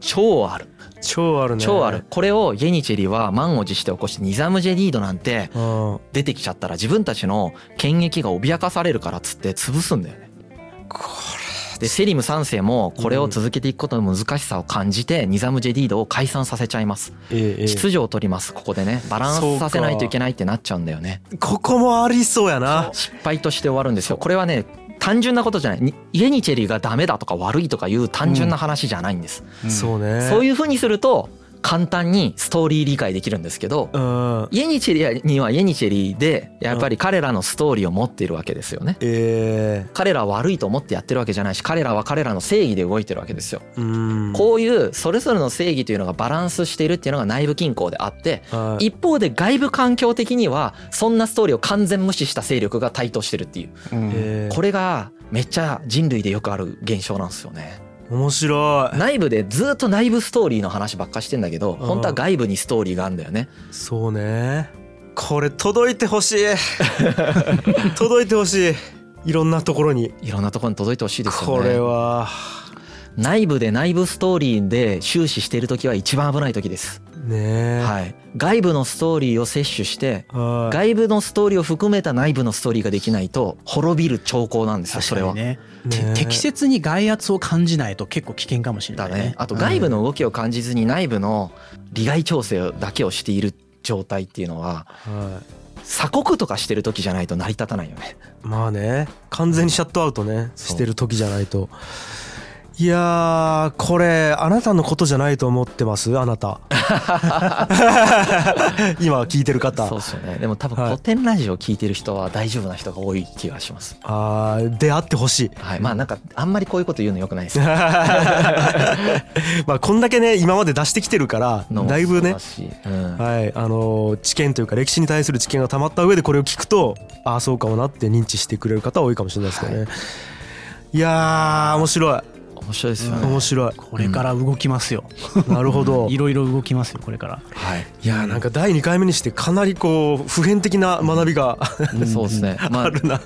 超ある。超あるね超ある。これをゲニチェリは満を持して起こしてニザム・ジェリードなんてうん出てきちゃったら自分たちの権益が脅かされるからっつって潰すんだよね。こでセリム3世もこれを続けていくことの難しさを感じてニザム・ジェディードを解散させちゃいます。秩序を取りますここでね。バランスさせないといけないってなっちゃうんだよね。ここもありそうやな。失敗として終わるんですよ。これはね単純なことじゃない。にイエニチェリがダメだとか悪いとかいう単純な話じゃないんです、そうね。そういうふうにすると簡単にストーリー理解できるんですけどうん。イエニチェリにはイエニチェリでやっぱり彼らのストーリーを持っているわけですよね。え彼らは悪いと思ってやってるわけじゃないし彼らは彼らの正義で動いてるわけですよ。こういうそれぞれの正義というのがバランスしているっていうのが内部均衡であってはい。一方で外部環境的にはそんなストーリーを完全無視した勢力が台頭してるっていう。これがめっちゃ人類でよくある現象なんですよね面白い。内部でずっと内部ストーリーの話ばっかしてんだけどうん。本当は外部にストーリーがあるんだよね。そうね。これ届いてほしい。届いてほしい。いろんなところに。いろんなところに届いてほしいですよこれねは内部で内部ストーリーで終始している時は一番危ない時です。ねえ。はい。外部のストーリーを摂取してはい。外部のストーリーを含めた内部のストーリーができないと滅びる兆候なんですよそれは。ね適切に外圧を感じないと結構危険かもしれないね。だね。あと外部の動きを感じずに内部の利害調整だけをしている状態っていうのはは鎖国とかしてる時じゃないと成り立たないよね。いまあね。完全にシャットアウトね。してる時じゃないといやーこれあなたのことじゃないと思ってます？あなた。今聞いてる方。そうですよね。でも多分はい。コテンラジオ聞いてる人は大丈夫な人が多い気がします。あー出会ってほしい。はい。まあなんかあんまりこういうこと言うのよくないです。まあこんだけね今まで出してきてるからだいぶね。そうん。はい。あのー知見というか歴史に対する知見がたまった上でこれを聞くとああそうかもなって認知してくれる方多いかもしれないですけどね、い、やー面白い面白いですよね。面白いこれから動きますよ。なるほど いろいろ動きますよこれから。はい。いやーなんか第2回目にしてかなりこう普遍的な学びがそうですね。まああるな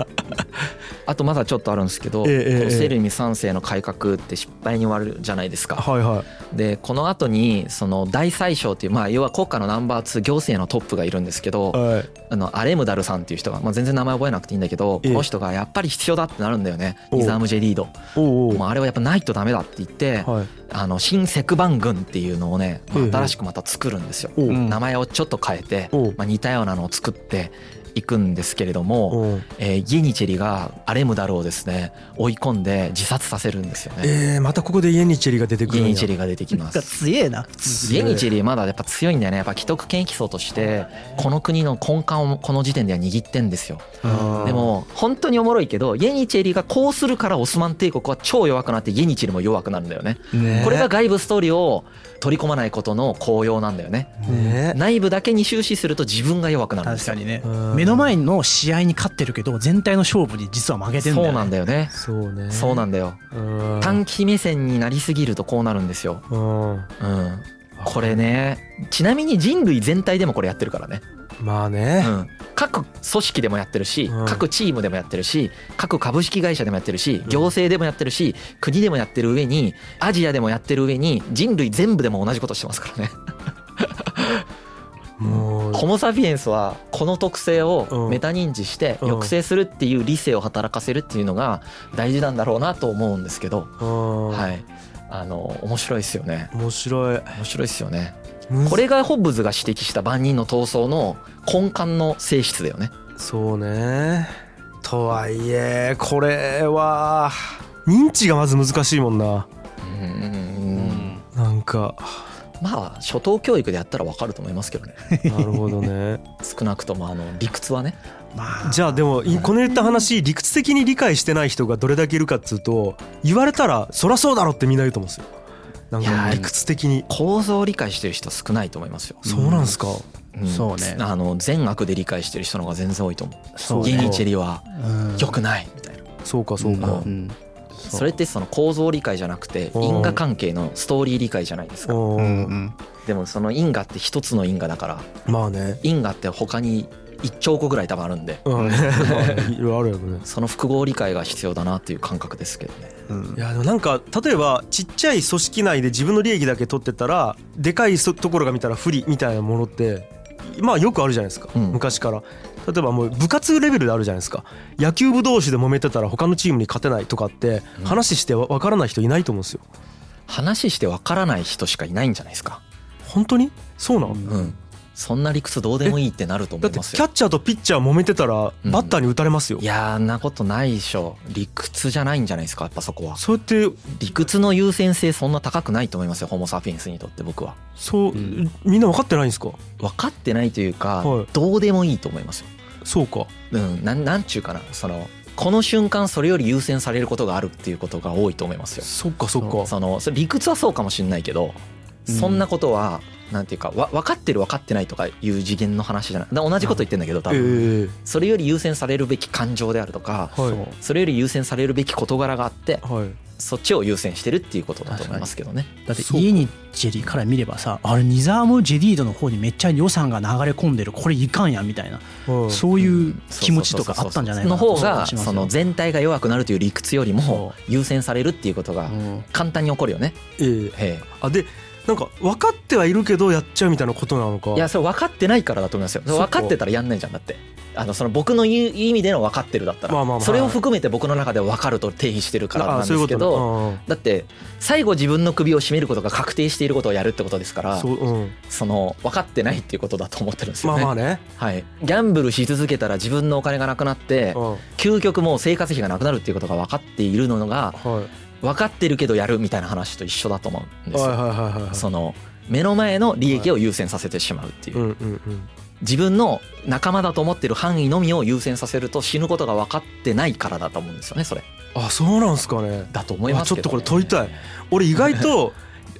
あとまだちょっとあるんですけど、ええセルミ三世の改革って失敗に終わるじゃないですか。はいはいでこの後にその大宰相っていうまあ要は国家のナンバー2行政のトップがいるんですけど、はいあのアレムダルさんっていう人が、まあ、全然名前覚えなくていいんだけど、ええこの人がやっぱり必要だってなるんだよねニザーム・ジェリード。おうおうもうあれはやっぱないとダメだって言って、はい。あの新セクバン軍っていうのをね、まあええ。新しくまた作るんですよ。名前をちょっと変えて、まあ、似たようなのを作っていくんですけれども、えーイエニチェリがアレムダルをですね。追い込んで自殺させるんですよね。えー、またここでイエニチェリが出てくイるんや。エニチェリが出てきます。強えな。イエニチェリまだやっぱ強いんだよね。やっぱ既得権益層としてこの国の根幹をこの時点では握ってんですよ。でも本当におもろいけどイエニチェリがこうするからオスマン帝国は超弱くなってイエニチェリも弱くなるんだよね。ねこれが外部ストーリーを取り込まないことの効用なんだよね。ね内部だけに終始すると自分が弱くなるんですよ。確かにね。うん目の前の試合に勝ってるけど全体の勝負に実は負けてんだよ、ね、そうなんだよね。そうね。そうなんだよ。うん。短期目線になりすぎるとこうなるんですよ。うん。うん。これね。ちなみに人類全体でもこれやってるからね。まあね、うん、各組織でもやってるし、うん。各チームでもやってるし各株式会社でもやってるし行政でもやってるし国でもやってる上にアジアでもやってる上に人類全部でも同じことしてますからね。ホモ・サピエンスはこの特性をメタ認知してうん。抑制するっていう理性を働かせるっていうのが大事なんだろうなと思うんですけど、うん。はい、あの面白いですよね。面白い。面白いですよね。これがホッブズが指摘した万人の闘争の根幹の性質だよね。そうね。とはいえこれは認知がまず難しいもんな。うんうん。なんかまあ初等教育でやったらわかると思いますけどね。なるほどね。少なくともあの理屈はね。まあ。じゃあでもい。この言った話理屈的に理解してない人がどれだけいるかっつうと言われたらそりゃそうだろってみんな言うと思うんですよ。なんいやーか理屈的に。構造を理解してる人少ないと思いますよ、そうなんすか？ん。そうね。あの善悪で理解してる人の方が全然多いと思う。そうゲニチェリリはうん。良くないみたいな。そうかそうか。うんそれってその構造理解じゃなくてうん。因果関係のストーリー理解じゃないですか。うん。うんうん。でもその因果って一つの因果だからまあね。因果って他に1兆個ぐらい多分あるんでうん。その複合理解が必要だなっていう感覚ですけどね。うん。いやでもなんか例えばちっちゃい組織内で自分の利益だけ取ってたらでかいそところが見たら不利みたいなものってまあよくあるじゃないですか、うん。昔から例えばもう部活レベルであるじゃないですか。野球部同士で揉めてたら他のチームに勝てないとかってうん。話してわ分からない人いないと思うんですよ。話してわからない人しかいないんじゃないですか。本当に？そうなの、うん。そんな理屈どうでもいいってなるとだって思いますよ。キャッチャーとピッチャー揉めてたらうん。バッターに打たれますよ、いやーんなことないでしょ。理屈じゃないんじゃないですかやっぱそこは。そうやって理屈の優先性そんな高くないと思いますよホモ・サピエンスにとって僕は。そう、うん。みんな分かってないんですか？分かってないというか、はい。どうでもいいと思いますよそうか。うんなんなんちゅうかな。そのこの瞬間それより優先されることがあるっていうことが多いと思いますよ。そっかそっか。そのそれ理屈はそうかもしれないけど、うん。そんなことはなんていうかわ分かってる分かってないとかいう次元の話じゃない。同じこと言ってんだけど多え分、えそれより優先されるべき感情であるとかはい。それより優先されるべき事柄があってはい。そっちを優先してるっていうことだと思いますけどね。だって家にジェリーから見ればさあれニザーム・ジェディードの方にめっちゃ予算が流れ込んでるこれいかんやんみたいな。うんそういう気持ちとかあったんじゃないかなの方がその全体が弱くなるという理屈よりもそ優先されるっていうことがうん。簡単に起こるよね。ええ。へえ。あでなんか分かってはいるけどやっちゃうみたいなことなのか。いやそれ分かってないからだと思いますよ。分かってたらやんないじゃんだって。あのその僕の言う意味での分かってるだったら、それを含めて僕の中では分かると定義してるからなんあですけどだ。って最後自分の首を絞めることが確定していることをやるってことですからその分かってないっていうことだと思ってるんですよね。まあまあね。はい、ギャンブルし続けたら自分のお金がなくなってうん。究極もう生活費がなくなるっていうことが分かっているのがはい分かってるけどやるみたいな話と一緒だと思うんですよ。その目の前の利益を優先させてしまうっていう、自分の仲間だと思ってる範囲のみを優先させると死ぬことが分かってないからだと思うんですよねそれ。あそうなんすかね。だと思いますけど、あちょっとこれ問いたい。俺意外と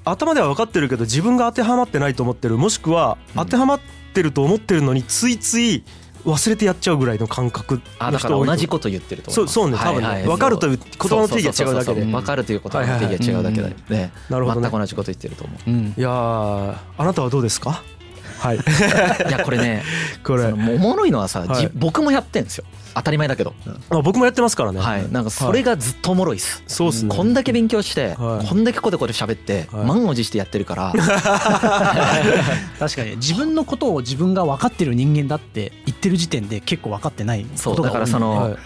頭では分かってるけど自分が当てはまってないと思ってるもしくはうん当てはまってると思ってるのについつい忘れてやっちゃうぐらいの感覚あだから同じこと言ってると思いそうそうね。多分ね。分かるという言葉の定義が違うだけで。分かるという言葉の定義が違うだけで、ねなるほどね全く同じこと言ってると思うんいやーあなたはどうですかはいういやこれねこれおもろいのはさ、はいじ僕もやってんですよ当たり前だけど、あ僕もやってますからね。はい。なんかそれがずっとおもろいっす、そうっすね。こんだけ勉強して、はい。こんだけコテコテ喋って、はい。満を持してやってるから。確かに。自分のことを自分が分かってる人間だって言ってる時点で結構分かってないそう。だからその、はい。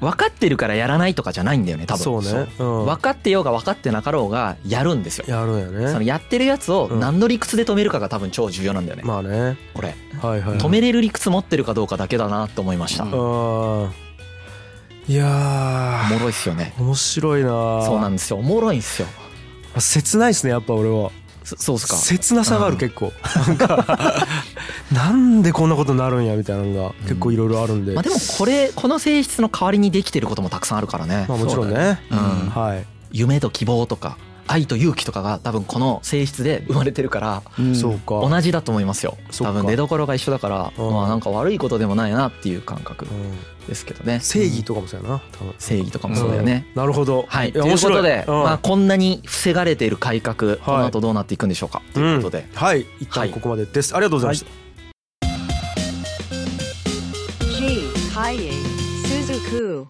分かってるからやらないとかじゃないんだよね多分。そうね。う。ん。分かってようが分かってなかろうがやるんですよ。やるんやね。そのやってるやつをうん。何の理屈で止めるかが多分超重要なんだよね、まあね。これ。はいはい止めれる理屈持ってるかどうかだけだなって思いました、うんいやもろいっすよね。ー面白いなそうなんですよ。おもろいんすよ。あ切ないですねやっぱ俺は。そそうっすか？切なさがあうん。る結構。なんかなんでこんなことになるんやみたいなのが結構いろいろあるんで。まあでもこれこの性質の代わりにできてることもたくさんあるからね、まあもちろんね。うん。はい。夢と希望とか愛と勇気とかが多分この性質で生まれてるから、うん、同じだと思いますよ。多分出どころが一緒だから、う、まあなんか悪いことでもないなっていう感覚ですけどね、うん、正義とかもそうやな。多分正義とかもそうだよね、なるほど。はい。ということで、まあ、こんなに防がれている改革、はい、この後どうなっていくんでしょうか？ということで、はい。一旦ここまでです、ありがとうございました、はい、G ハイエイスズク